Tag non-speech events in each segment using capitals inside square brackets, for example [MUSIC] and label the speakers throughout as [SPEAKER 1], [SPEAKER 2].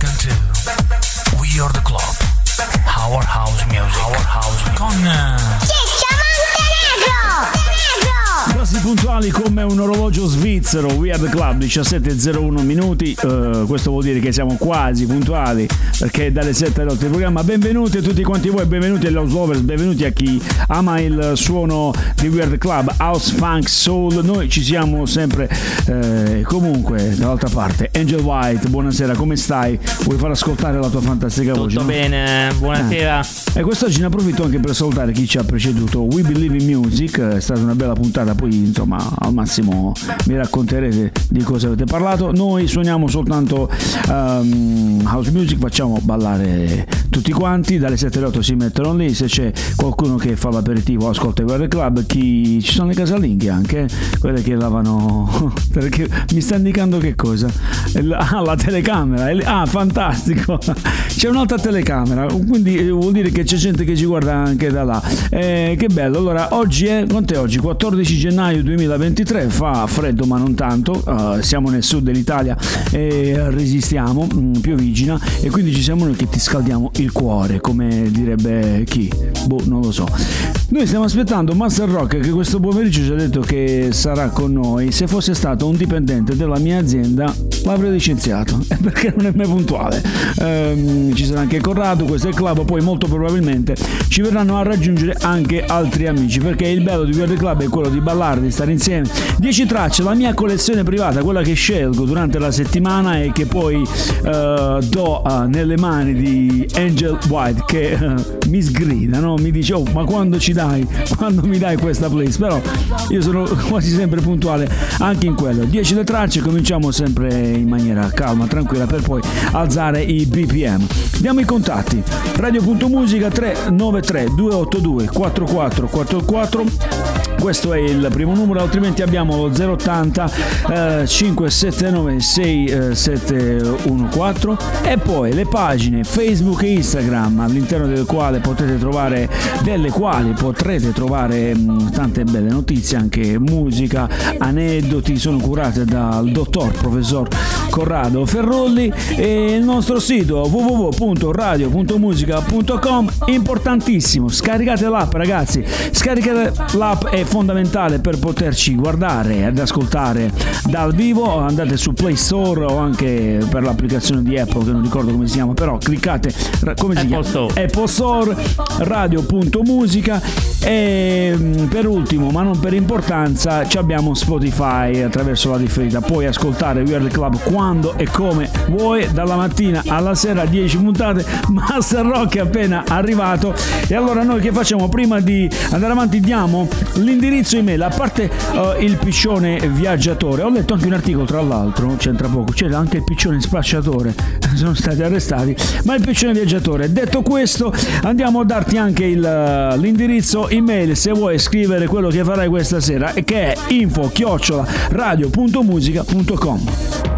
[SPEAKER 1] Welcome to We Are The Club. Our House Music. Our House Music. Con... Ciccio
[SPEAKER 2] Montenegro! Quasi puntuali come un orologio svizzero, We Are The Club, 17.01 minuti, uh, questo vuol dire che siamo quasi puntuali perché dalle 7 alle 8 il programma. Benvenuti a tutti quanti voi, benvenuti agli House Lovers, benvenuti a chi ama il suono di Weird Club, House Funk Soul. Noi ci siamo sempre eh, comunque dall'altra parte. Angel White, buonasera, come stai? Vuoi far ascoltare la tua fantastica
[SPEAKER 3] Tutto
[SPEAKER 2] voce?
[SPEAKER 3] Tutto bene, buonasera.
[SPEAKER 2] Eh. E quest'oggi ne approfitto anche per salutare chi ci ha preceduto. We Believe in Music, è stata una bella puntata, poi insomma al massimo mi racconterete di cosa avete parlato. Noi suoniamo soltanto um, house music, facciamo ballare tutti quanti, dalle 7 alle 8 si mettono lì, se c'è qualcuno che fa l'aperitivo ascolta il Guerra Club, chi... ci sono le casalinghe anche, quelle che lavano, [LAUGHS] perché mi sta indicando che cosa? Ah, la telecamera, ah fantastico, [LAUGHS] c'è un'altra telecamera, quindi eh, vuol dire che c'è gente che ci guarda anche da là, eh, che bello, allora oggi è, quanto è oggi? 14 gennaio 2023, fa freddo ma non tanto, uh, siamo nel sud dell'Italia e resistiamo, mh, mm, piovigina e quindi ci siamo noi che ti scaldiamo il cuore, come direbbe chi? Boh, non lo so. Noi stiamo aspettando Master Rock che questo pomeriggio ci ha detto che sarà con noi. Se fosse stato un dipendente della mia azienda l'avrei licenziato, [LAUGHS] perché non è mai puntuale. Ehm, ci sarà anche Corrado, questo è il club, poi molto probabilmente ci verranno a raggiungere anche altri amici, perché il bello di Weird Club è quello di ballare, di stare insieme. 10 tracce, la mia collezione privata, quella che scelgo durante la settimana e che poi uh, do uh, nelle mani di Angel White che uh, mi sgrida, no? mi dice oh ma quando ci dai, quando mi dai questa place? Però io sono [LAUGHS] quasi sempre puntuale anche in quello. 10 le tracce, cominciamo sempre in maniera calma, tranquilla per poi alzare i BPM. Diamo i contatti. Radio.musica 393 282 4444 questo è il primo numero altrimenti abbiamo lo 080 eh, 579 6714 e poi le pagine Facebook e Instagram all'interno del quale potete trovare delle quali potrete trovare mh, mm, tante belle notizie anche musica aneddoti sono curate dal dottor professor Corrado Ferrolli. E il nostro sito www.radio.musica.com importantissimo scaricate l'app ragazzi scaricate l'app e fondamentale per poterci guardare ed ascoltare dal vivo. Andate su Play Store o anche per l'applicazione di Apple che non ricordo come si chiama, però cliccate come si
[SPEAKER 3] Apple
[SPEAKER 2] chiama?
[SPEAKER 3] Store.
[SPEAKER 2] Apple Store, radio.musica e mm, per ultimo, ma non per importanza, abbiamo Spotify attraverso la differita. Puoi ascoltare Weird Club quando e come vuoi, dalla mattina alla sera 10 puntate. [LAUGHS] Master Rock è appena arrivato. E allora noi che facciamo? Prima di andare avanti diamo l'indirizzo l'indirizzo email, a parte uh, il piccione viaggiatore, ho letto anche un articolo tra l'altro, c'entra poco, c'era anche il piccione spacciatore, [LAUGHS] sono stati arrestati, ma il piccione viaggiatore. Detto questo, andiamo a darti anche il, uh, l'indirizzo email se vuoi scrivere quello che farai questa sera, che è info chiocciola radio.musica.com.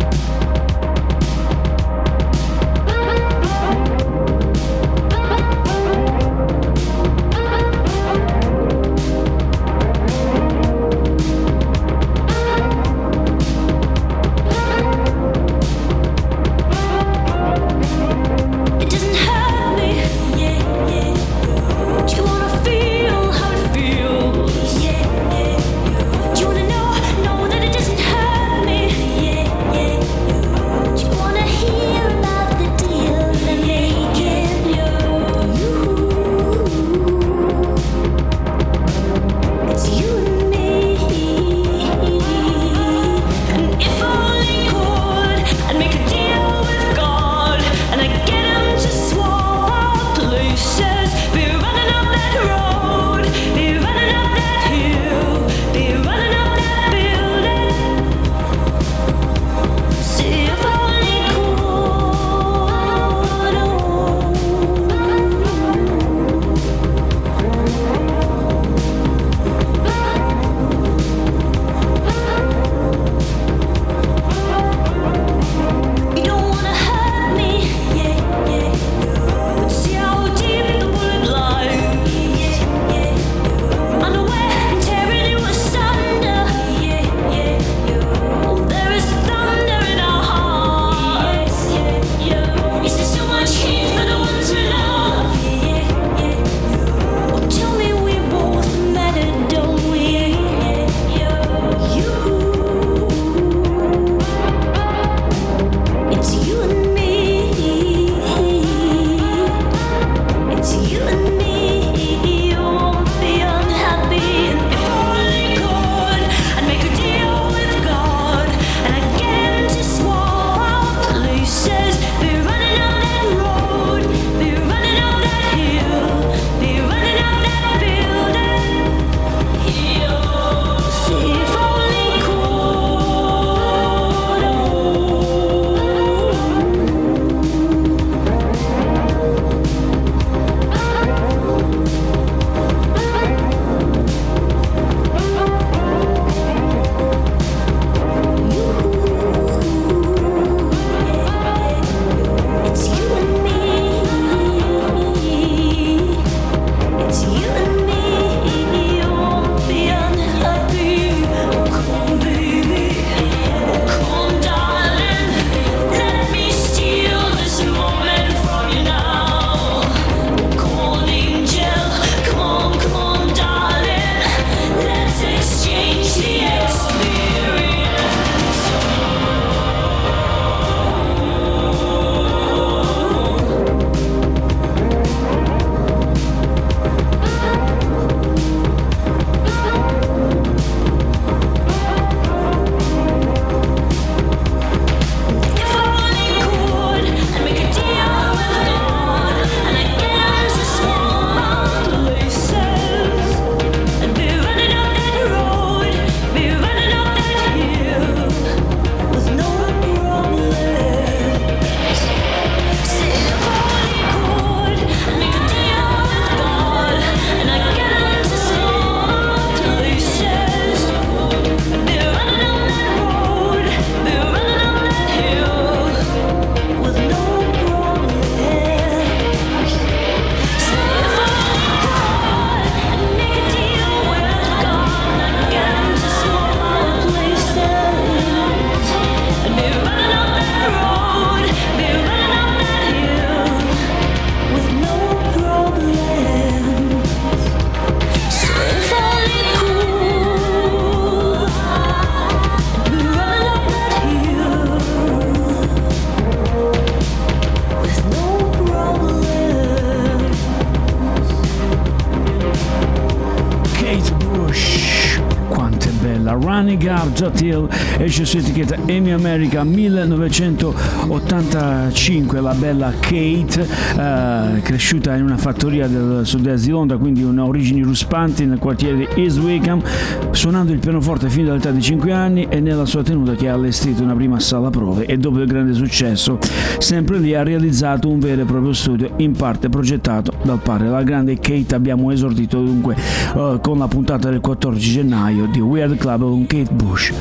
[SPEAKER 4] Sutil esce su etichetta Amy America 1985 la bella Kate eh, cresciuta in una fattoria del sud-est di Londra quindi una origini ruspanti nel quartiere di East Wickham suonando il pianoforte fin dall'età di 5 anni e nella sua tenuta che ha allestito una prima sala prove e dopo il grande successo sempre lì ha realizzato un vero e proprio studio in parte progettato dal padre. La grande Kate abbiamo esordito dunque uh, con la puntata del 14 gennaio di Weird Club con Kate Bush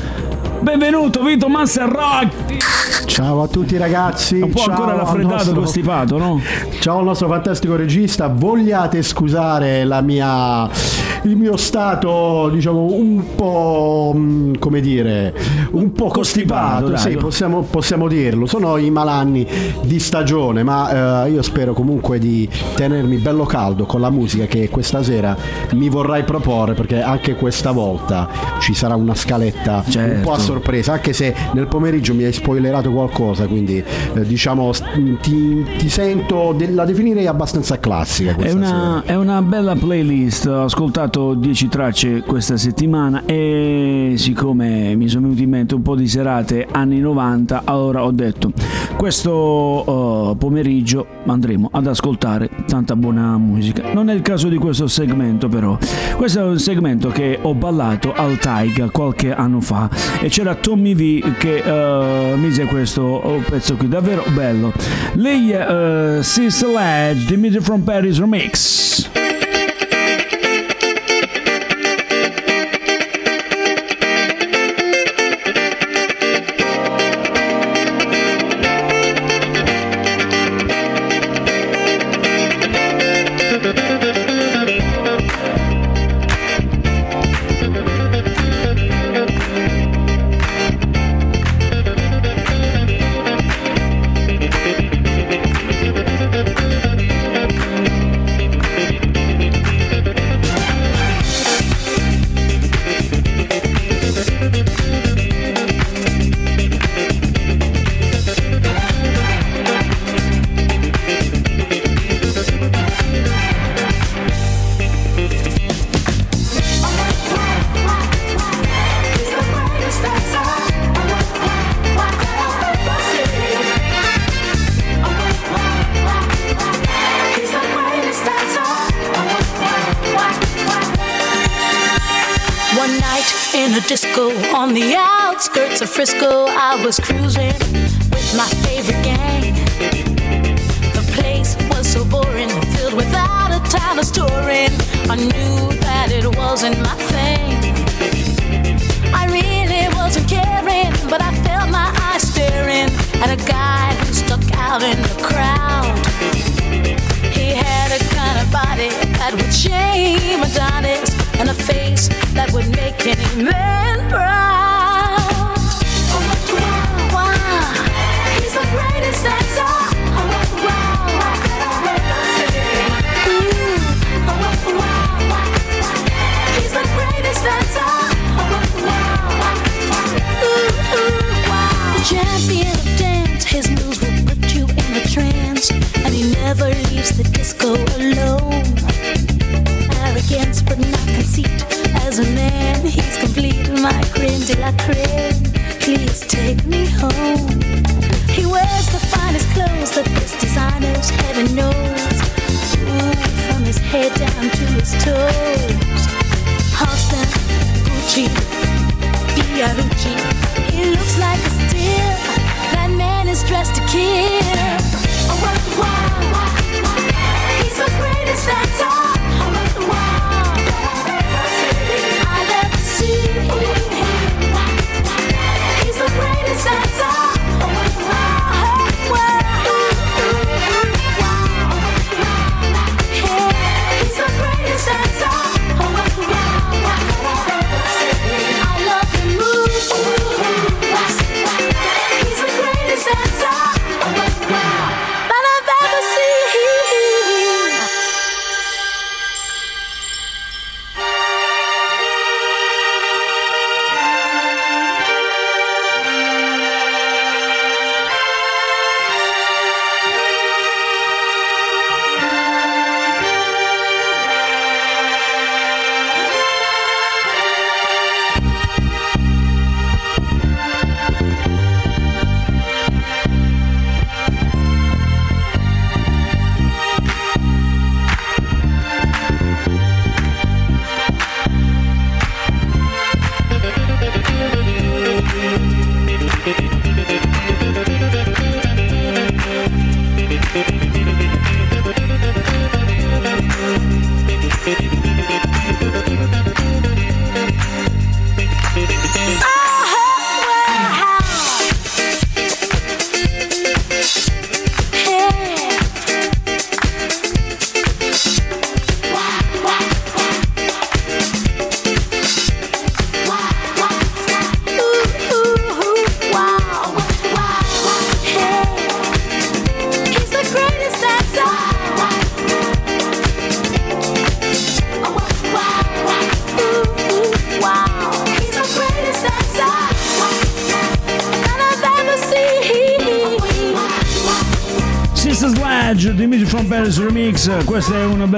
[SPEAKER 4] Benvenuto Vito Master Rock!
[SPEAKER 5] Ciao a tutti ragazzi.
[SPEAKER 4] Un po'
[SPEAKER 5] Ciao
[SPEAKER 4] ancora raffreddato,
[SPEAKER 5] nostro...
[SPEAKER 4] costipato, no?
[SPEAKER 5] Ciao al nostro fantastico regista. Vogliate scusare la mia il mio stato, diciamo, un po' mm, come dire, un po' costipato, costipato sì, possiamo, possiamo, dirlo. Sono i malanni di stagione, ma eh, io spero comunque di tenermi bello caldo con la musica che questa sera mi vorrai proporre perché anche questa volta ci sarà una scaletta certo. un po' a sorpresa, anche se nel pomeriggio mi hai spoilerato qualcosa, quindi eh, diciamo ti, ti sento, de- la definirei abbastanza classica.
[SPEAKER 4] È una, è una bella playlist, ascoltate ascoltato 10 tracce questa settimana e siccome mi sono venuti in mente un po' di serate anni 90, allora ho detto questo uh, pomeriggio andremo ad ascoltare tanta buona musica. Non è il caso di questo segmento però. Questo è un segmento che ho ballato al Taiga qualche anno fa e c'era Tommy V che uh, mise questo pezzo qui davvero bello. Lei uh, Sis Ledge, Dimitri from Paris Remix.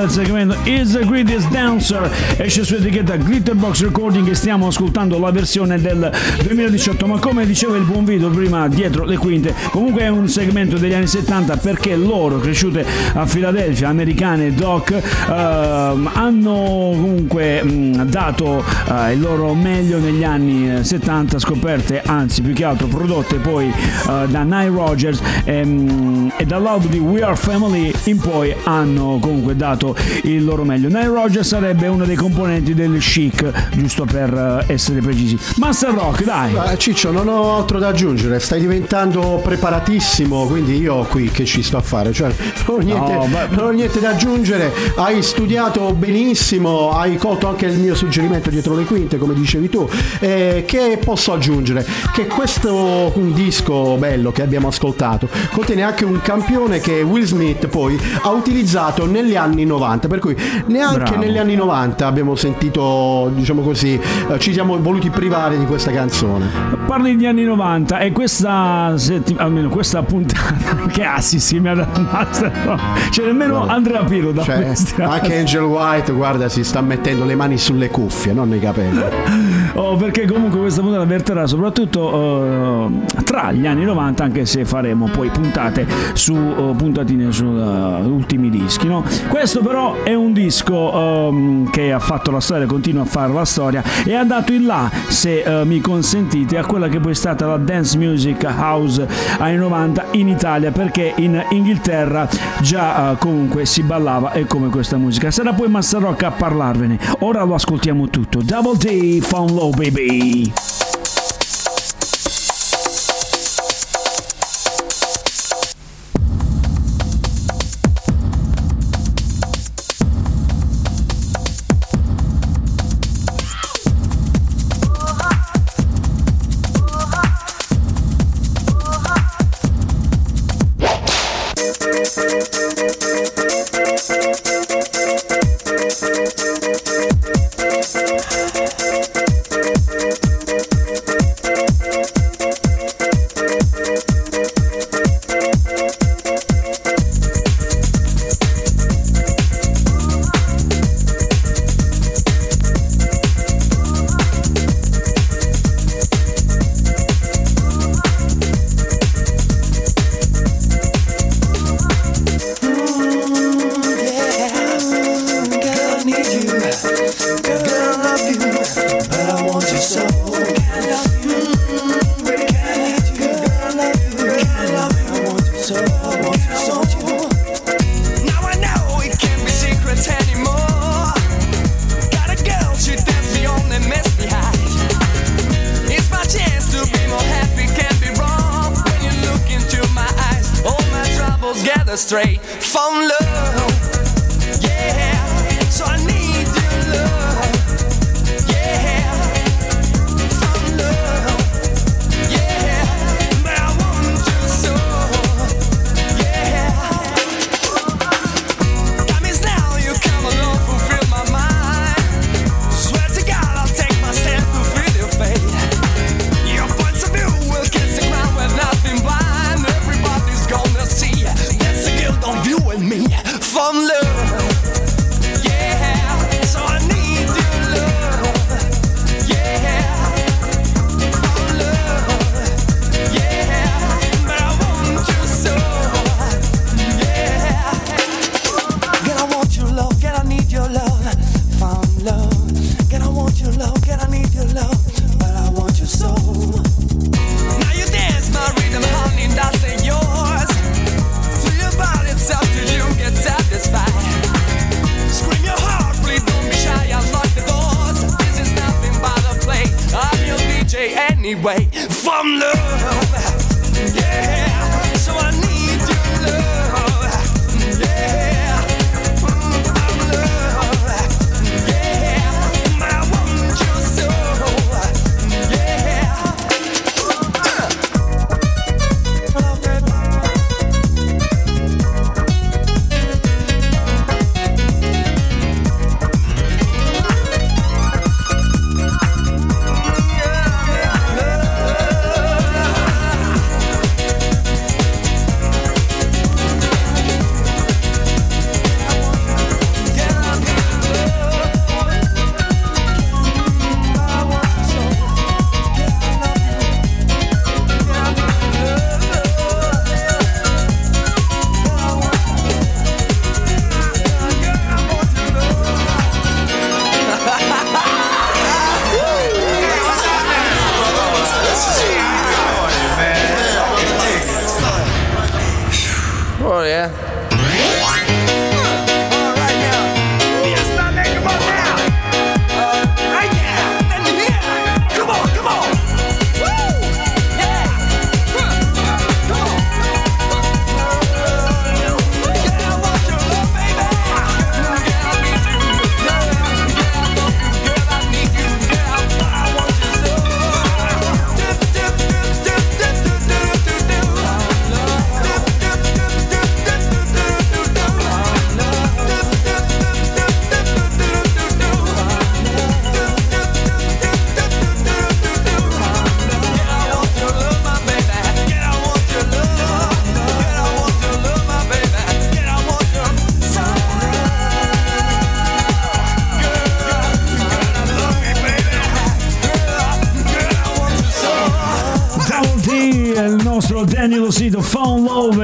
[SPEAKER 6] Bel segmento, Is the Greatest Dancer, esce su etichetta Glitterbox Recording e stiamo ascoltando la versione del 2018, ma come diceva il buon video prima dietro le quinte, comunque è un segmento degli anni 70 perché loro, cresciute a Filadelfia, americane doc, eh, hanno comunque mh, dato eh, il loro meglio negli anni 70, scoperte, anzi più che altro prodotte poi eh, da Nile Rogers ehm, e dall'album di We Are Family in poi hanno comunque dato il loro meglio. Nile Rogers sarebbe uno dei componenti del chic, giusto per eh, essere precisi. Master Rock, dai!
[SPEAKER 5] Ah, Ciccio, non ho altro da aggiungere, stai diventando preparatissimo, quindi io qui che ci sto a fare? Cioè, non ho niente,
[SPEAKER 6] No, ma-
[SPEAKER 5] non ho niente da aggiungere, hai studiato benissimo, hai colto anche il mio suggerimento dietro le quinte, come dicevi tu. Eh, che posso aggiungere? Che questo un disco bello che abbiamo ascoltato contiene anche un campione che Will Smith poi ha utilizzato negli anni 90, per cui neanche
[SPEAKER 6] Bravo.
[SPEAKER 5] negli anni 90 abbiamo sentito, diciamo così, eh, ci siamo voluti privare di questa canzone.
[SPEAKER 6] Parli degli anni 90 e questa setti- almeno questa puntata [LAUGHS] che assissimi ad Master Rock. C'è nemmeno Andrea Pirro da
[SPEAKER 5] Cioè, anche Angel White, guarda, si sta mettendo le mani sulle cuffie, non nei capelli. [LAUGHS]
[SPEAKER 6] Oh, perché comunque questa puntata verterà soprattutto eh, tra gli anni 90, anche se faremo poi puntate su eh, puntatine su eh, ultimi dischi. No? Questo però è un disco ehm, che ha fatto la storia, continua a fare la storia e ha dato il là, se mi consentite, a quella che poi è stata la dance music house anni 90 in Italia, perché in Inghilterra già eh, comunque si ballava e come questa musica. Sarà poi Master Rock a parlarvene. Ora lo ascoltiamo tutto. Double D, Found Low Baby.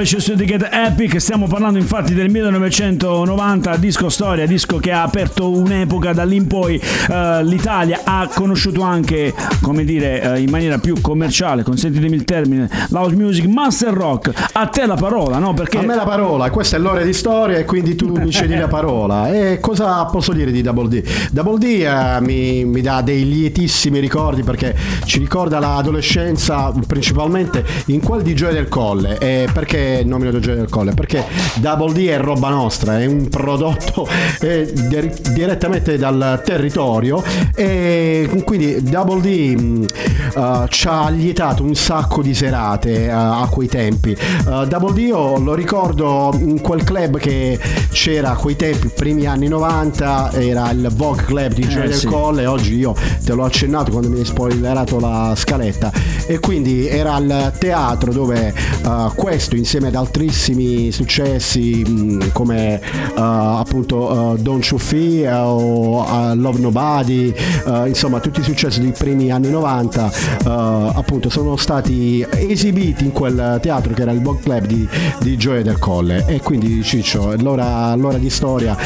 [SPEAKER 2] Esce su etichetta Epic stiamo parlando infatti del 1990 disco storia disco che ha aperto un'epoca da lì in poi eh, l'Italia ha conosciuto anche come dire eh, in maniera più commerciale consentitemi il termine l'house music master rock a te la parola no perché
[SPEAKER 5] A me la parola, questa è l'ora di storia e quindi tu mi cedi la parola. [LAUGHS] E cosa posso dire di Double D? Double D eh, mi, mi dà dei lietissimi ricordi perché ci ricorda l'adolescenza principalmente in quel di Gioia del Colle. E perché nomino Gioia del Colle? Perché Double D è roba nostra, è un prodotto eh, di- direttamente dal territorio e quindi Double D eh, ci ha lietato un sacco di serate eh, a quei tempi. Eh, Double D io lo ricordo in quel club che c'era a quei tempi, primi anni 90, era il Vogue Club di Gioia
[SPEAKER 2] Eh,
[SPEAKER 5] del
[SPEAKER 2] sì.
[SPEAKER 5] Colle, oggi io te l'ho accennato quando mi hai spoilerato la scaletta e quindi era il teatro dove questo insieme ad altissimi successi mh, come eh, appunto eh, Don't You Fee eh, o eh, Love Nobody, insomma tutti i successi dei primi anni 90 eh, appunto sono stati esibiti in quel teatro che era il Vogue Club di, di Gioia del Colle e quindi Ciccio l'ora, l'ora di storia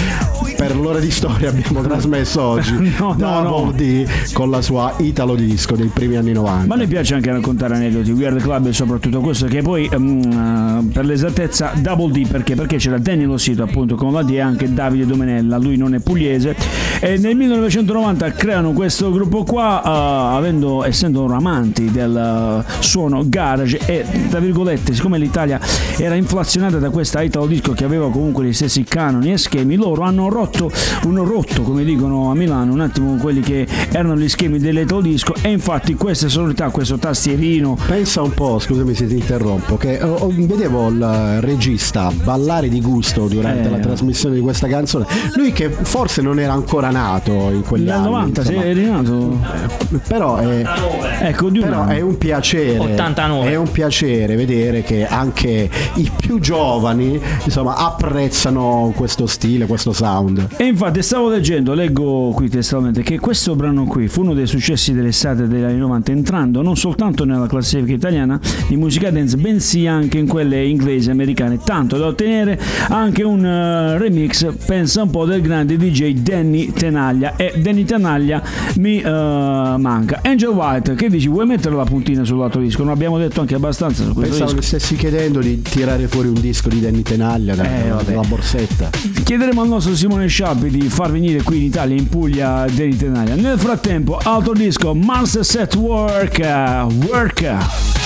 [SPEAKER 5] per l'ora di storia abbiamo [LAUGHS] trasmesso oggi
[SPEAKER 2] No, no,
[SPEAKER 5] Double
[SPEAKER 2] no.
[SPEAKER 5] D con la sua Italo disco dei primi anni 90
[SPEAKER 2] Ma a noi piace anche raccontare aneddoti, Weird Club e soprattutto questo, che poi ehm, per l'esattezza Double D perché? Perché c'era Danny Losito appunto con la D e anche Davide Domenella, lui non è pugliese e nel 1990 creano questo gruppo qua eh, avendo, essendo amanti del eh, suono garage e tra virgolette siccome l'Italia era inflazionata da questa Italo Disco che aveva comunque gli stessi canoni e schemi, loro hanno rotto, un rotto come dicono a Milano un attimo quelli che erano gli schemi dell'Italo Disco e infatti queste sonorità, questo tastierino
[SPEAKER 5] Pensa un po', scusami se ti interrompo, che oh, oh, vedevo il regista ballare di gusto durante
[SPEAKER 2] Eh.
[SPEAKER 5] la trasmissione di questa canzone. Lui che forse non era ancora nato in quegli anni.
[SPEAKER 2] 90 sei
[SPEAKER 5] insomma.
[SPEAKER 2] rinato
[SPEAKER 5] Però è,
[SPEAKER 2] ecco di un
[SPEAKER 5] però è un piacere
[SPEAKER 3] 89.
[SPEAKER 5] è un piacere vedere che anche i più giovani insomma apprezzano questo stile questo sound
[SPEAKER 2] E infatti stavo leggendo, leggo qui testualmente, che questo brano qui fu uno dei successi dell'estate degli anni 90, entrando non soltanto nella classifica italiana di musica dance, bensì anche in quelle inglesi e americane, tanto da ottenere anche un eh, remix, pensa un po', del grande DJ Danny Tenaglia. E Danny Tenaglia mi eh, manca. Angel White, che dici, vuoi mettere la puntina sull'altro disco? Non abbiamo detto anche abbastanza su questo
[SPEAKER 5] pensavo
[SPEAKER 2] disco.
[SPEAKER 5] che stessi chiedendo di tirare fuori un disco di Danny Tenaglia da-
[SPEAKER 2] Eh,
[SPEAKER 5] dalla borsetta
[SPEAKER 2] Chiederemo al nostro Simone Sciabbi di far venire qui in Italia, in Puglia, Danny Tenaglia. Nel frattempo, altro disco, Mars Set Work, uh, Work.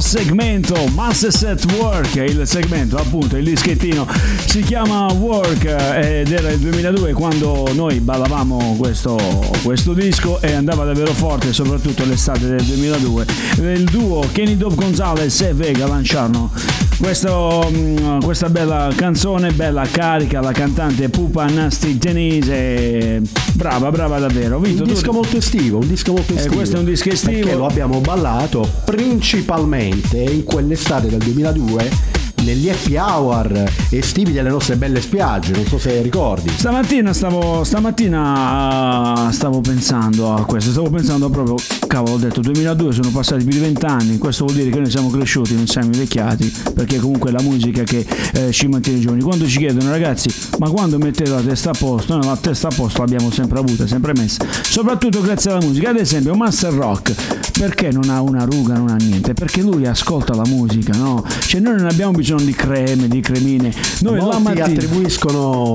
[SPEAKER 2] Segmento Mass Set Work, il segmento appunto, il dischettino si chiama Work eh, ed era il 2002 quando noi ballavamo questo, questo disco e andava davvero forte, soprattutto l'estate del 2002. Il duo Kenny Dope Gonzalez e Vega lanciarono questo, mm, questa bella canzone, bella carica, la cantante Pupa Nasty Denise, brava, brava davvero. Vito,
[SPEAKER 5] Un
[SPEAKER 2] tu-
[SPEAKER 5] disco molto estivo, un disco molto estivo.
[SPEAKER 2] Eh, questo è un disco estivo.
[SPEAKER 5] Perché lo abbiamo ballato principalmente in quell'estate del 2002 negli happy hour estivi delle nostre belle spiagge, non so se ricordi.
[SPEAKER 2] Stamattina stavo, stamattina ah, stavo pensando a questo, stavo pensando proprio, cavolo, ho detto 2002, sono passati più di vent'anni, questo vuol dire che noi siamo cresciuti, non siamo invecchiati, perché comunque è la musica che eh, ci mantiene giovani. Quando ci chiedono ragazzi, ma quando mettete la testa a posto? Noi la testa a posto l'abbiamo sempre avuta, sempre messa, soprattutto grazie alla musica. Ad esempio Master Rock, perché non ha una ruga, non ha niente? Perché lui ascolta la musica, no? Cioè noi non abbiamo bisogno di creme, di cremine, noi la
[SPEAKER 5] Molti
[SPEAKER 2] mattina...
[SPEAKER 5] attribuiscono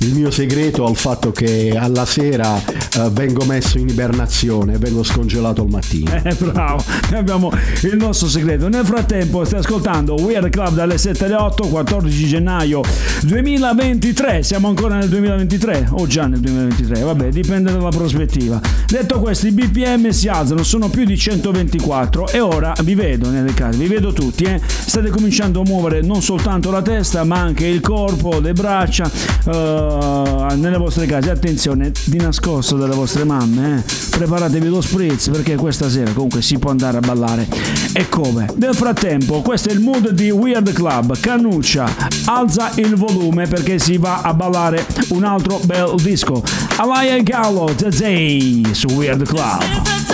[SPEAKER 5] il mio segreto al fatto che alla sera eh, vengo messo in ibernazione vengo scongelato al mattino.
[SPEAKER 2] Eh, bravo, noi abbiamo il nostro segreto. Nel frattempo stai ascoltando Weird Club dalle 7 alle 8, 14 gennaio 2023. Siamo ancora nel 2023 o già nel 2023, vabbè, dipende dalla prospettiva. Detto questo, i BPM si alzano, sono più di 124 e ora vi vedo nelle case, vi vedo tutti, eh. State cominciando a muovere non soltanto la testa, ma anche il corpo, le braccia eh, nelle vostre case. Attenzione, di nascosto dalle vostre mamme, eh. Preparatevi lo spritz perché questa sera comunque si può andare a ballare. E come? Nel frattempo, questo è il mood di Weird Club. Cannuccia, alza il volume perché si va a ballare un altro bel disco. Alaya Gallo, The Day su Weird Club.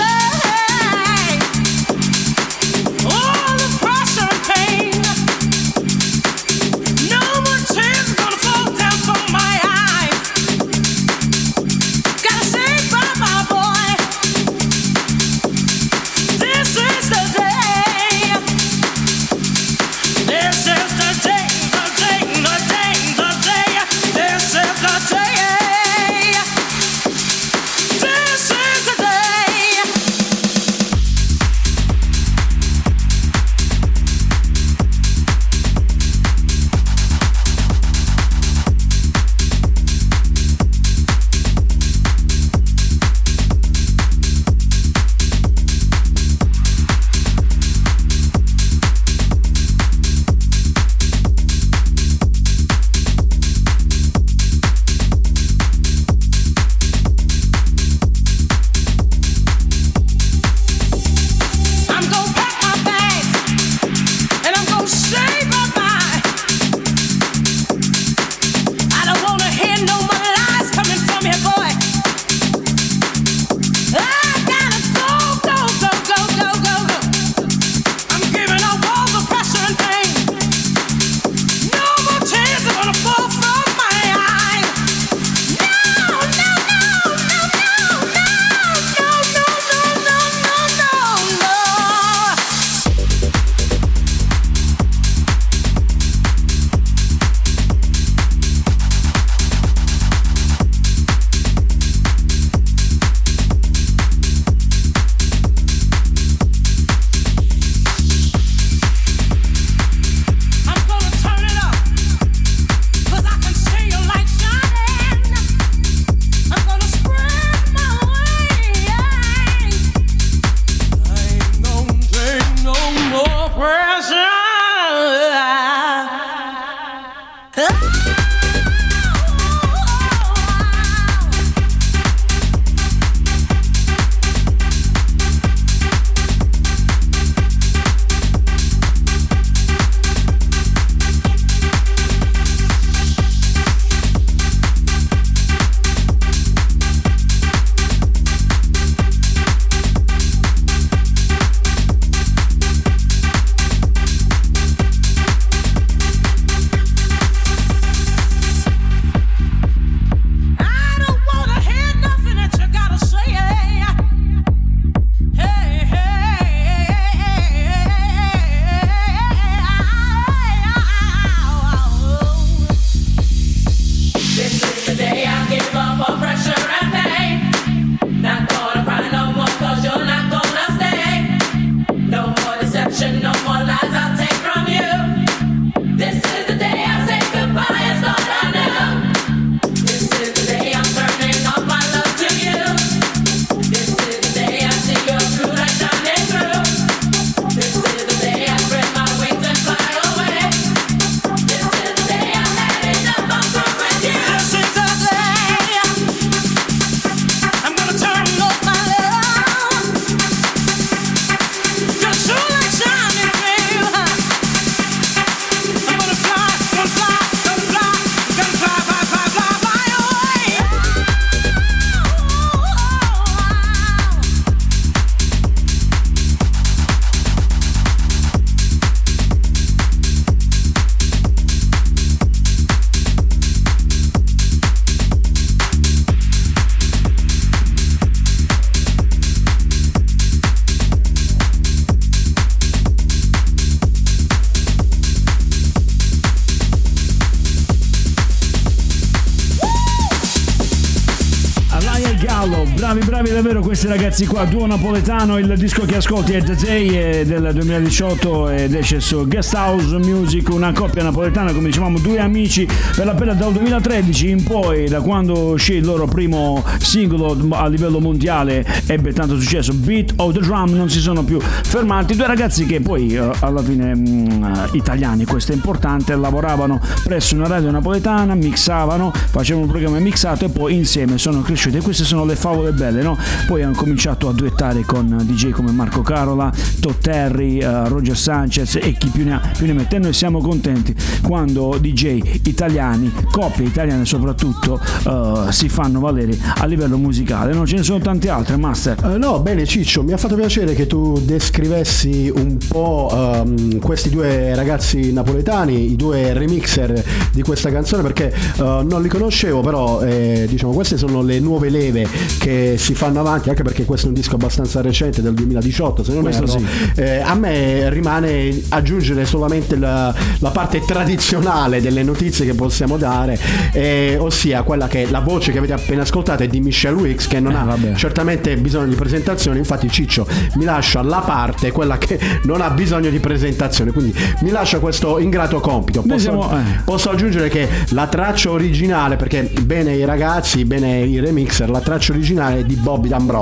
[SPEAKER 2] Questi ragazzi qua. Duo napoletano, il disco che ascolti è The Day è del 2018 ed esce su Guest House Music, una coppia napoletana, come dicevamo, due amici per la pelle dal 2013 in poi, da quando uscì il loro primo singolo a livello mondiale, ebbe tanto successo, Beat of the Drum, non si sono più fermati. Due ragazzi che poi eh, alla fine mh, italiani, questo è importante, lavoravano presso una radio napoletana, mixavano, facevano un programma mixato e poi insieme sono cresciuti. E queste sono le favole belle, no? Poi hanno cominciato a duettare con DJ come Marco Carola, Todd Terry, eh, Roger Sanchez e chi più ne ha più ne mette. Noi siamo contenti quando DJ italiani, coppie italiane soprattutto, eh, si fanno valere a livello musicale. No? Ce ne sono tante altre, Master.
[SPEAKER 5] Eh, no, bene Ciccio, mi ha fatto piacere che tu descrivessi un po' ehm, questi due ragazzi napoletani, i due remixer di questa canzone perché non li conoscevo, però eh, diciamo queste sono le nuove leve che si fanno avanti, anche perché questo è un disco abbastanza recente del 2018, se non
[SPEAKER 2] Questo
[SPEAKER 5] erro.
[SPEAKER 2] sì.
[SPEAKER 5] Eh, a me rimane aggiungere solamente la, la parte tradizionale delle notizie che possiamo dare, eh, ossia quella che la voce che avete appena ascoltato è di Michelle Wicks che non
[SPEAKER 2] Eh,
[SPEAKER 5] ha
[SPEAKER 2] vabbè.
[SPEAKER 5] certamente bisogno di presentazione, infatti Ciccio mi lascia la parte, quella che non ha bisogno di presentazione, quindi mi lascia questo ingrato compito. Posso,
[SPEAKER 2] siamo- eh.
[SPEAKER 5] posso aggiungere che la traccia originale, perché bene i ragazzi, bene i remixer, la traccia originale è di Bobby D'Ambrosio,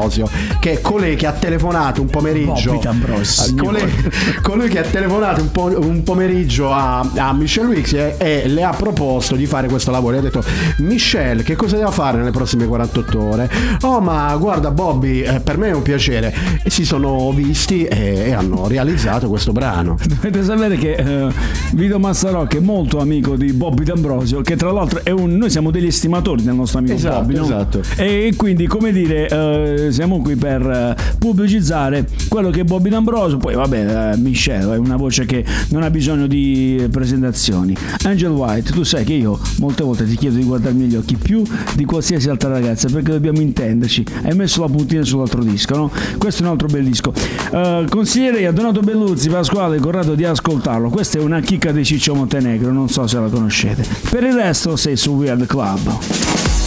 [SPEAKER 5] che è colei che ha telefonato un pomeriggio.
[SPEAKER 2] Bobby D'Ambrosio.
[SPEAKER 5] Eh, Colei, [LAUGHS] colui che ha telefonato un, po- un pomeriggio a, a Michelle Wicks e, e le ha proposto di fare questo lavoro. E ha detto: Michelle, che cosa devo fare nelle prossime 48 ore? Oh, ma guarda, Bobby, eh, per me è un piacere. E si sono visti e, e hanno realizzato questo brano. [LAUGHS]
[SPEAKER 2] Dovete sapere che eh, Vito Massarocchi è molto amico di Bobby D'Ambrosio, che tra l'altro è un. Noi siamo degli estimatori del nostro amico
[SPEAKER 5] Esatto,
[SPEAKER 2] Bobby, no?
[SPEAKER 5] esatto.
[SPEAKER 2] E quindi, come dire, eh, siamo qui per eh, pubblicizzare quello che è Bobby D'Ambrosio. Poi, vabbè, eh, Michelle è una voce che non ha bisogno di presentazioni. Angel White, tu sai che io molte volte ti chiedo di guardarmi negli occhi più di qualsiasi altra ragazza perché dobbiamo intenderci. Hai messo la puntina sull'altro disco, no? Questo è un altro bel disco. Eh, consiglierei a Donato Belluzzi, Pasquale Corrado di ascoltarlo. Questa è una chicca di Ciccio Montenegro, non so se la conoscete. Per il resto sei su Weird Club.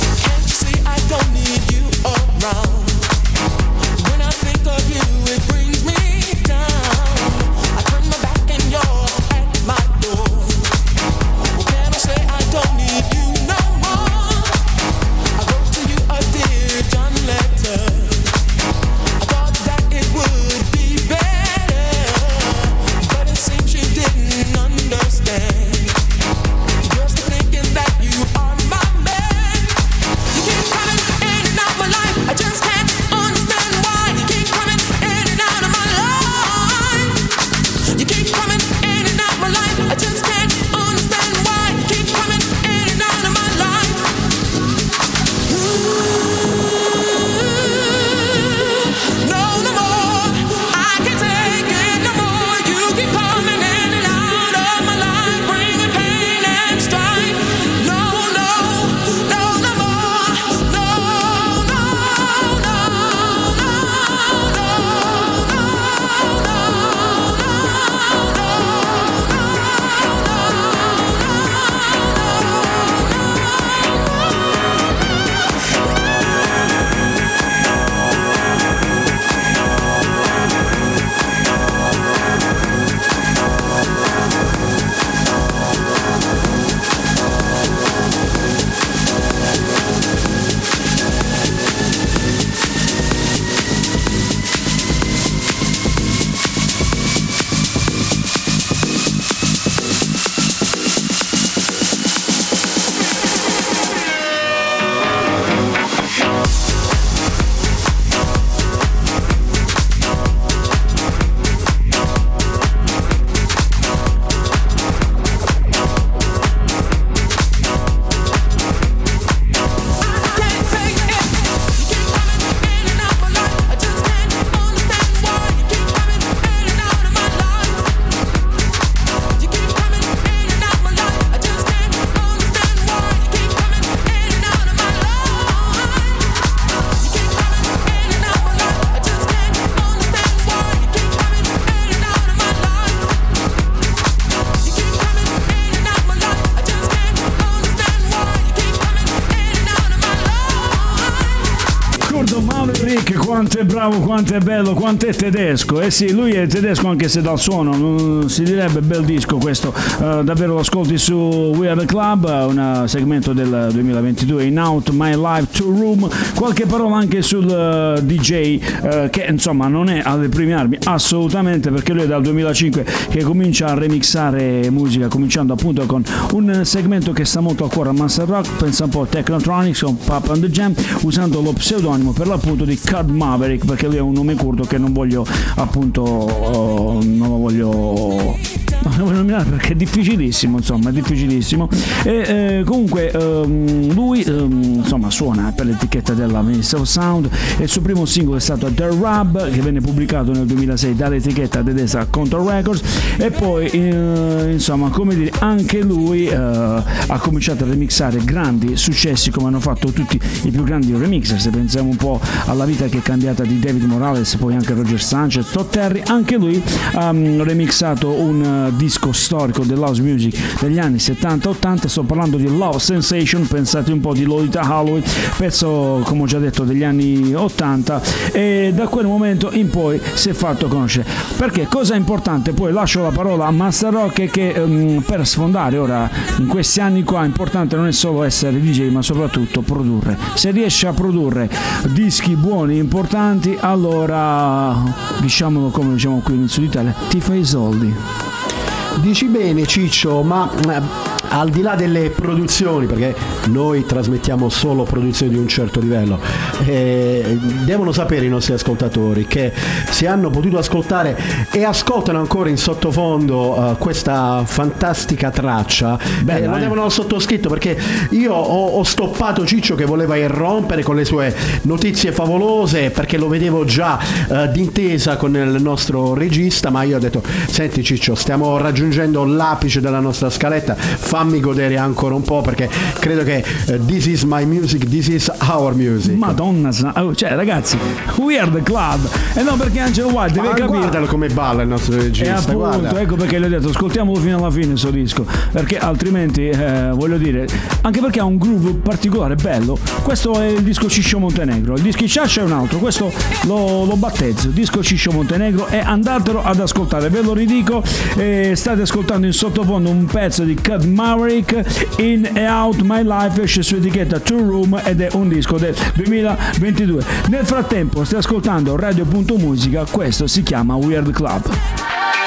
[SPEAKER 2] È bravo, quanto è bello, quanto è tedesco. Eh sì, lui è tedesco anche se dal suono si direbbe bel disco questo. Eh, davvero lo ascolti su We Are The Club, un segmento del 2022 in Out My Life to Room. Qualche parola anche sul eh, DJ eh, che insomma non è alle prime armi assolutamente perché lui è dal 2005 che comincia a remixare musica, cominciando appunto con un segmento che sta molto a cuore a Master Rock, pensa un po' a Technotronics con Pop and the Jam, usando lo pseudonimo per l'appunto di Card Maverick perché lui è un nome curto che non voglio appunto eh, non lo voglio lo voglio nominare perché è difficilissimo insomma è difficilissimo. E eh, comunque ehm, lui ehm, insomma suona per l'etichetta della Ministry of Sound. E il suo primo singolo è stato The Rub che venne pubblicato nel 2006 dall'etichetta tedesca Control Records. E poi eh, insomma come dire anche lui eh, ha cominciato a remixare grandi successi come hanno fatto tutti i più grandi remixer. Se pensiamo un po' alla vita che è cambiata di David Morales poi anche Roger Sanchez Todd Terry anche lui ha mm, remixato un eh, disco storico dell'house music degli anni 70-80 sto parlando di Love Sensation pensate un po' di Lolita Holloway pezzo come ho già detto degli anni 80 e da quel momento in poi si è fatto conoscere. Perché cosa importante? Poi lascio la parola a Master Rock che ehm, per sfondare ora in questi anni qua importante non è solo essere DJ ma soprattutto produrre. Se riesci a produrre dischi buoni importanti allora diciamolo come diciamo qui in Sud Italia ti fai i soldi
[SPEAKER 5] Dici bene Ciccio, ma eh, al di là delle produzioni, perché noi trasmettiamo solo produzioni di un certo livello, eh, devono sapere i nostri ascoltatori che se hanno potuto ascoltare e ascoltano ancora in sottofondo eh, questa fantastica traccia,
[SPEAKER 2] Bella,
[SPEAKER 5] eh, lo
[SPEAKER 2] eh?
[SPEAKER 5] devono sottoscritto perché io ho, ho stoppato Ciccio che voleva irrompere con le sue notizie favolose perché lo vedevo già eh, d'intesa con il nostro regista, ma io ho detto, senti Ciccio, stiamo raggiungendo l'apice della nostra scaletta, fammi godere ancora un po' perché credo che eh, this is my music, this is our music.
[SPEAKER 2] Madonna, oh, cioè ragazzi, we are the club. E no perché Angelo White deve capire.
[SPEAKER 5] guardalo come balla il nostro
[SPEAKER 2] E
[SPEAKER 5] regista,
[SPEAKER 2] appunto,
[SPEAKER 5] guarda.
[SPEAKER 2] ecco perché gli ho detto, ascoltiamolo fino alla fine questo disco, perché altrimenti, eh, voglio dire, anche perché ha un groove particolare, bello. Questo è il disco Ciccio Montenegro, il disco Ciaccia è un altro, questo lo, lo battezzo, disco Ciccio Montenegro e andatelo ad ascoltare, ve lo ridico, eh, state ascoltando in sottofondo un pezzo di Cut Maverick, In and Out My Life, esce su etichetta Two Room ed è un disco del 2022. Nel frattempo stai ascoltando Radio.musica, questo si chiama Weird Club.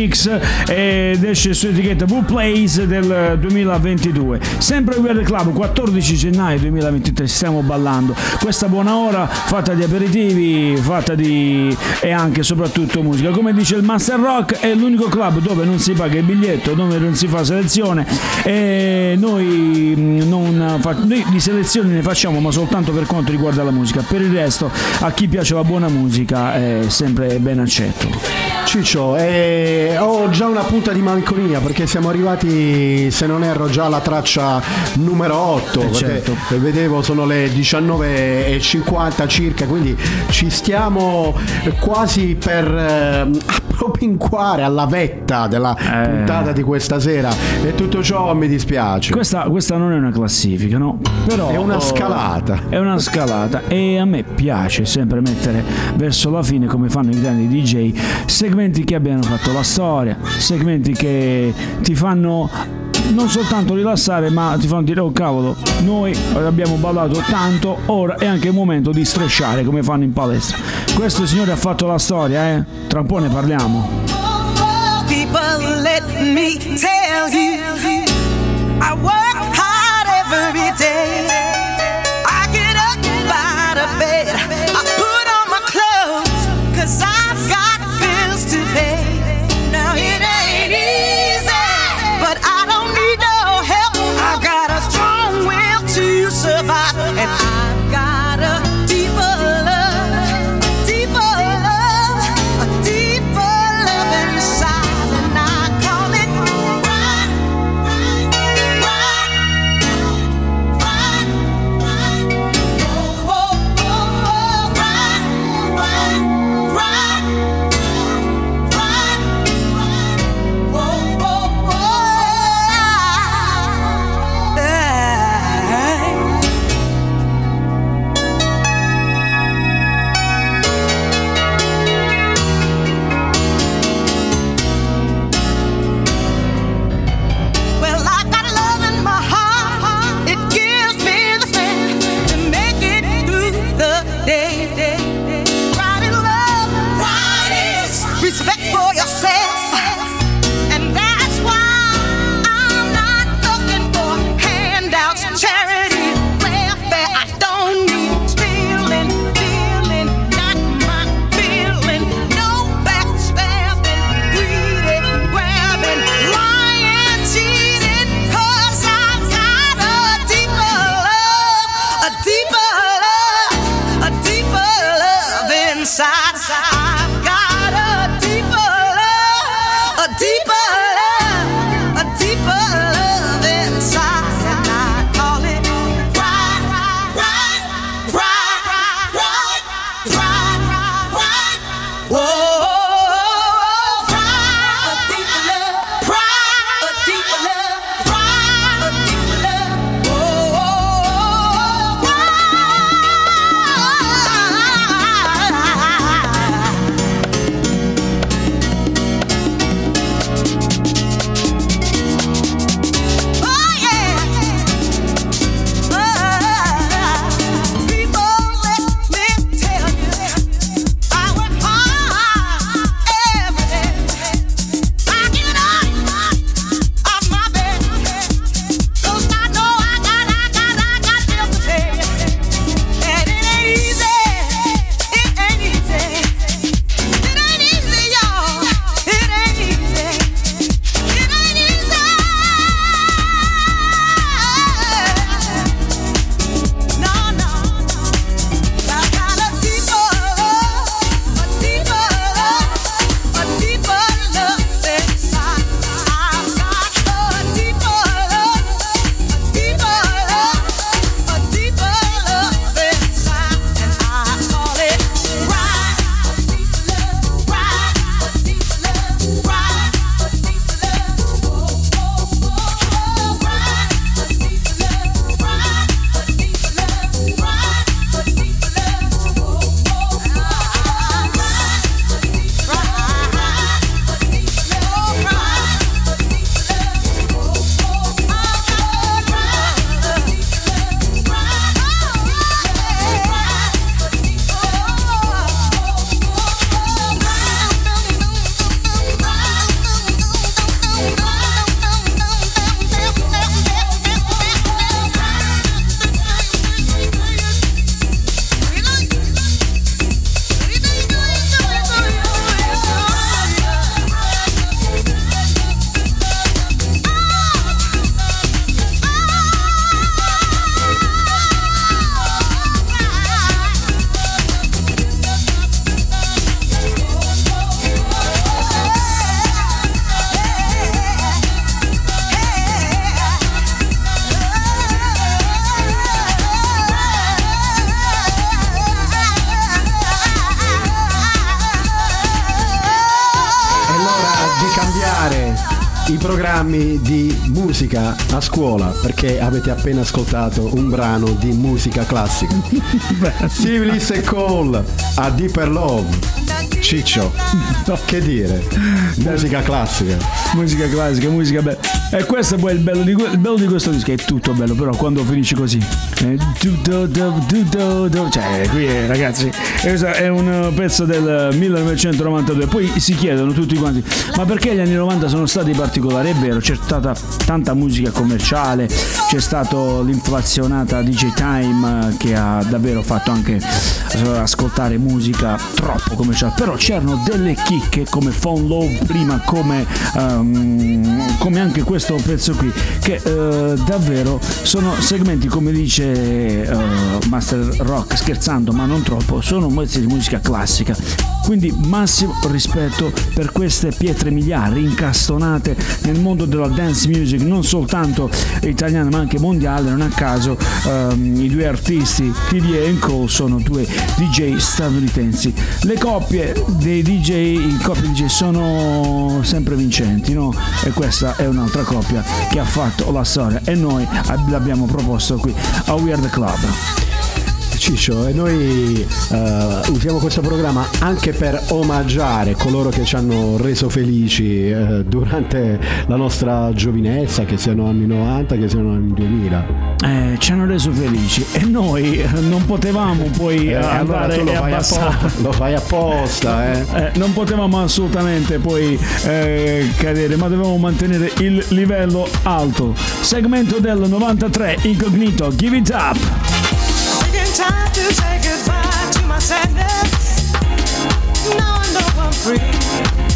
[SPEAKER 2] Remix ed esce su etichetta Blue Plays del 2022 sempre We Are The Club 14 gennaio 2023 stiamo ballando. Questa buona ora fatta di aperitivi fatta di e anche e soprattutto musica. Come dice il Master Rock è l'unico club dove non si paga il biglietto dove non si fa selezione. E noi, mm, non fa- noi di selezioni ne facciamo ma soltanto per quanto riguarda la musica. Per il resto a chi piace la buona musica è sempre ben accetto
[SPEAKER 5] Ciccio, eh, ho già una punta di malinconia perché siamo arrivati, se non erro, già alla traccia numero 8. perché
[SPEAKER 2] certo.
[SPEAKER 5] vedevo sono le 19.50 circa, quindi ci stiamo quasi per eh, [LAUGHS] appropinquare alla vetta della
[SPEAKER 2] Eh.
[SPEAKER 5] puntata di questa sera. E tutto ciò mi dispiace.
[SPEAKER 2] questa, questa non è una classifica no? però
[SPEAKER 5] È una
[SPEAKER 2] oh,
[SPEAKER 5] scalata.
[SPEAKER 2] È una scalata e a me piace sempre mettere verso la fine, come fanno i grandi DJ, segmenti che abbiano fatto la storia, segmenti che ti fanno non soltanto rilassare, ma ti fanno dire: Oh cavolo, noi abbiamo ballato tanto, ora è anche il momento di strisciare come fanno in palestra. Questo signore ha fatto la storia, eh? Tra un po' ne parliamo.
[SPEAKER 7] People, let me tell you, I work hard every day.
[SPEAKER 5] Musica a scuola perché avete appena ascoltato un brano di musica classica. [LAUGHS] Civilis e Cole a Deeper Love. Ciccio, che dire? Musica classica.
[SPEAKER 2] Musica classica, musica bella. E questo poi è il bello di, il bello di questo disco, è tutto bello, però quando finisce così. Cioè, qui eh, ragazzi, è un pezzo del 1992. Poi si chiedono tutti quanti, ma perché gli anni 90 sono stati particolari? È vero, c'è stata tanta musica commerciale, c'è stato l'inflazionata DJ Time che ha davvero fatto anche eh, ascoltare musica troppo commerciale, però c'erano delle chicche come Phone Love prima, come, ehm, come anche questo pezzo qui, che eh, davvero sono segmenti come dice eh, Master Rock, scherzando ma non troppo, sono pezzi di musica classica. Quindi massimo rispetto per queste pietre miliari incastonate nel mondo della dance music, non soltanto italiana ma anche mondiale. Non a caso ehm, i due artisti TDA e Cole sono due DJ statunitensi. Le coppie dei DJ, coppie DJ sono sempre vincenti, no? E questa è un'altra coppia che ha fatto la storia e noi l'abbiamo proposto qui a Weird Club.
[SPEAKER 5] Ciccio, e noi eh, usiamo questo programma anche per omaggiare coloro che ci hanno reso felici eh, durante la nostra giovinezza, che siano anni 90, che siano anni 2000.
[SPEAKER 2] Eh, ci hanno reso felici e noi eh, non potevamo poi
[SPEAKER 5] Eh, allora
[SPEAKER 2] andare
[SPEAKER 5] tu lo fai, apposta, lo fai apposta, eh. [LAUGHS]
[SPEAKER 2] Eh, non potevamo assolutamente poi eh, cadere, ma dovevamo mantenere il livello alto. Segmento del 93, incognito, give it up.
[SPEAKER 8] Free.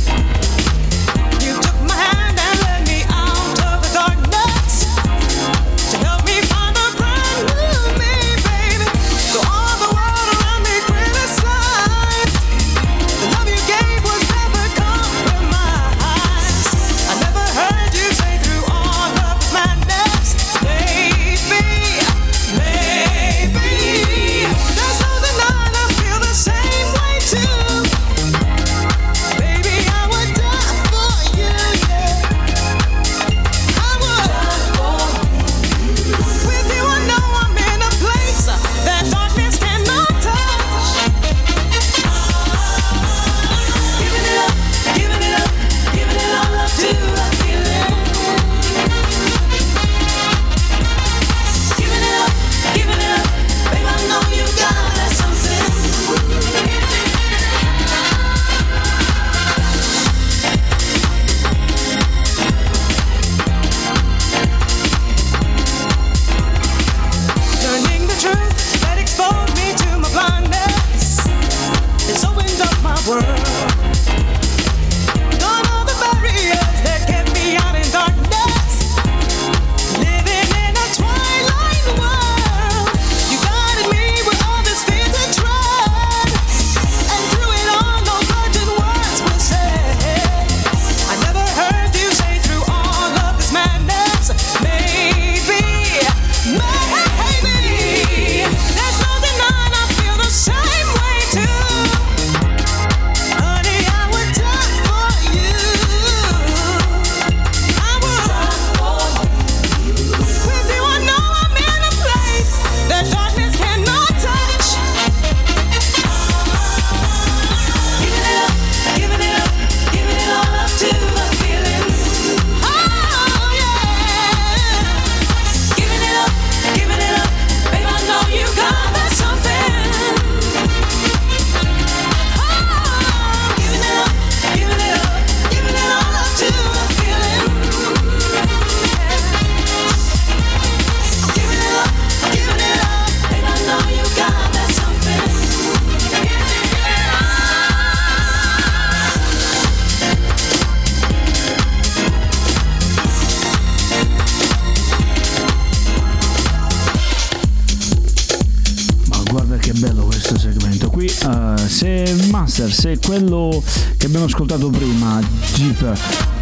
[SPEAKER 2] Se quello che abbiamo ascoltato prima, Jeep,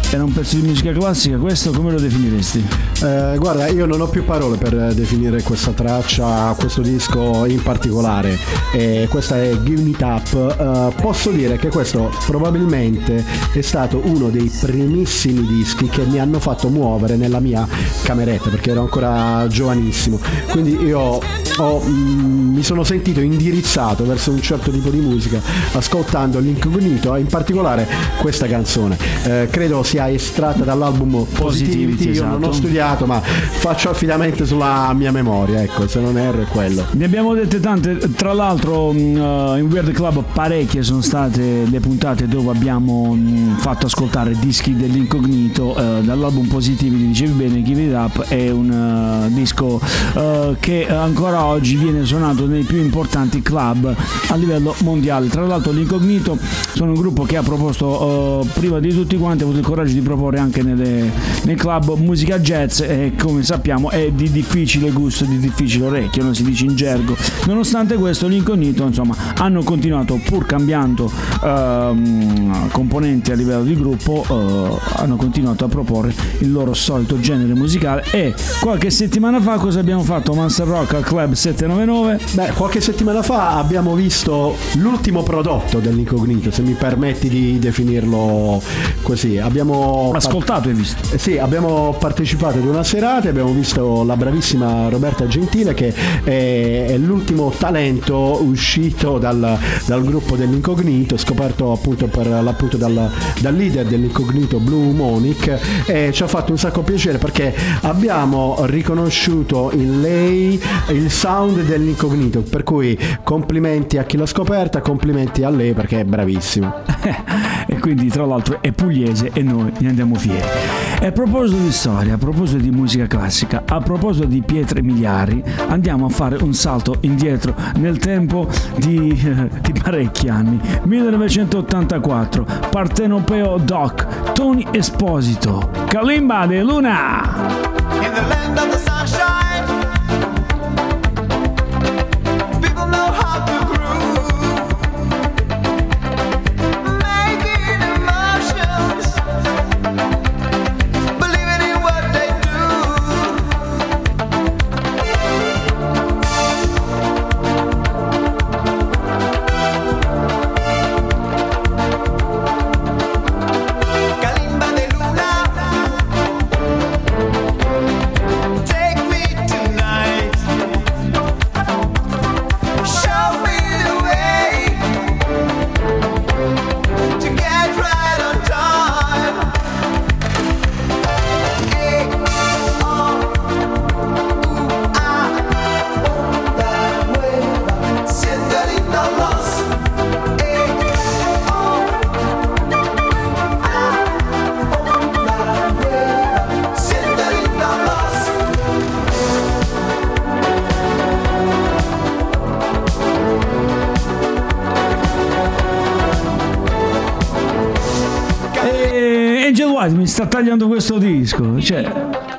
[SPEAKER 2] era un pezzo di musica classica, questo come lo definiresti?
[SPEAKER 5] Eh, guarda, io non ho più parole per definire questa traccia, questo disco in particolare. Eh, questa è Give It Up. Eh, posso dire che questo probabilmente è stato uno dei primissimi dischi che mi hanno fatto muovere nella mia cameretta perché ero ancora giovanissimo. Quindi io ho, mm, mi sono sentito indirizzato verso un certo tipo di musica ascoltando l'incognito, in particolare questa canzone. Eh, credo sia estratta dall'album Positivity. Io non ho
[SPEAKER 2] esatto.
[SPEAKER 5] studiato, ma faccio affidamento sulla mia memoria. Ecco, se non erro è quello.
[SPEAKER 2] Ne abbiamo dette tante, tra l'altro mh, eh, in Weird Club parecchie sono state le puntate dove abbiamo mh, fatto ascoltare dischi dell'incognito eh, dall'album Positivi, li dicevi bene, Give It Up è un eh, disco eh, che ancora oggi viene suonato nei più importanti club a livello mondiale. Tra l'altro l'incognito sono un gruppo che ha proposto eh, prima di tutti quanti, ha avuto il coraggio di proporre anche nelle- nei club musica jazz e come sappiamo è di difficile gusto, di difficile orecchio, non si dice in gergo. Nonostante questo l'incognito insomma hanno continuato pur cambiando ehm, componenti a livello di gruppo, eh, hanno continuato a proporre il loro solito genere musicale e qualche settimana fa cosa abbiamo fatto? Master Rock Club 799
[SPEAKER 5] Beh, qualche settimana fa abbiamo visto l'ultimo prodotto dell'incognito, se mi permetti di definirlo così. Abbiamo
[SPEAKER 2] ascoltato e visto.
[SPEAKER 5] Eh Sì, abbiamo partecipato ad una serata e abbiamo visto la bravissima Roberta Gentile che è, è l'ultimo talento uscito dal, dal gruppo dell'incognito, scoperto appunto per l'appunto dal, dal leader dell'incognito Blue Monic e ci ha fatto un sacco piacere perché abbiamo riconosciuto in lei il sound dell'incognito, per cui complimenti a chi l'ha scoperta, complimenti a lei perché è bravissima. [LAUGHS]
[SPEAKER 2] e quindi tra l'altro è pugliese e noi ne andiamo fieri. E a proposito di storia, a proposito di musica classica, a proposito di pietre miliari, andiamo a fare un salto indietro nel tempo di, [LAUGHS] di parecchi anni. 1984, Partenopeo Doc, Tony Esposito, Kalimba de Luna.
[SPEAKER 9] In the land of the sunshine,
[SPEAKER 2] White mi sta tagliando questo disco. Cioè,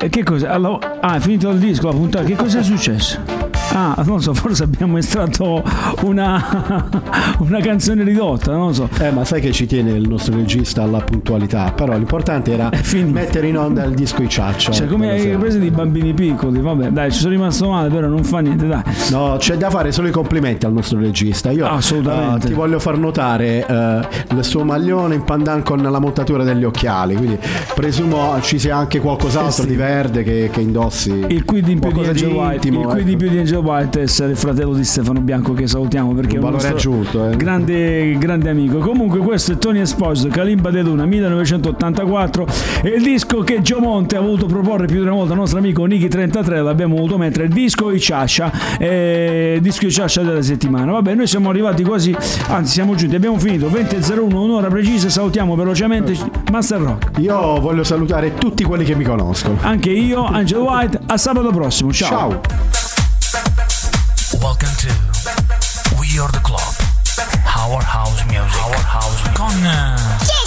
[SPEAKER 2] che cosa? Allora- ah, è finito il disco, la puntata. Che cosa è successo? Ah, non so, forse abbiamo estratto una, [LAUGHS] una canzone ridotta, non lo so.
[SPEAKER 5] Eh, ma sai che ci tiene il nostro regista alla puntualità, però l'importante era mettere in onda il disco i ciaccia.
[SPEAKER 2] Cioè, come hai
[SPEAKER 5] sera.
[SPEAKER 2] preso di bambini piccoli, vabbè, dai, ci sono rimasto male, però non fa niente, dai.
[SPEAKER 5] No, c'è da fare solo i complimenti al nostro regista. Io
[SPEAKER 2] Assolutamente.
[SPEAKER 5] eh, ti voglio far notare eh, il suo maglione in pandan con la montatura degli occhiali, quindi presumo ci sia anche qualcos'altro
[SPEAKER 2] Eh sì.
[SPEAKER 5] di verde che, che indossi.
[SPEAKER 2] Il quid in più di Angel White, il quid
[SPEAKER 5] ecco.
[SPEAKER 2] in più di Angel White è essere il fratello di Stefano Bianco che salutiamo perché
[SPEAKER 5] Un
[SPEAKER 2] è un
[SPEAKER 5] aggiunto, eh.
[SPEAKER 2] grande, grande amico. Comunque questo è Tony Esposito, Kalimba de Luna 1984 e il disco che Gio Monte ha voluto proporre più di una volta al nostro amico Niki 33 l'abbiamo voluto mettere, il disco i Ciascia, eh, disco i Ciascia della settimana. Vabbè, noi siamo arrivati quasi, anzi siamo giunti, abbiamo finito 20.01, un'ora precisa, salutiamo velocemente Master Rock.
[SPEAKER 5] Io voglio salutare tutti quelli che mi conoscono.
[SPEAKER 2] Anche io, Angel White, a sabato prossimo. Ciao.
[SPEAKER 5] Ciao.
[SPEAKER 1] Welcome to We Are the Club. Our House Music. Our House con
[SPEAKER 4] Ciccia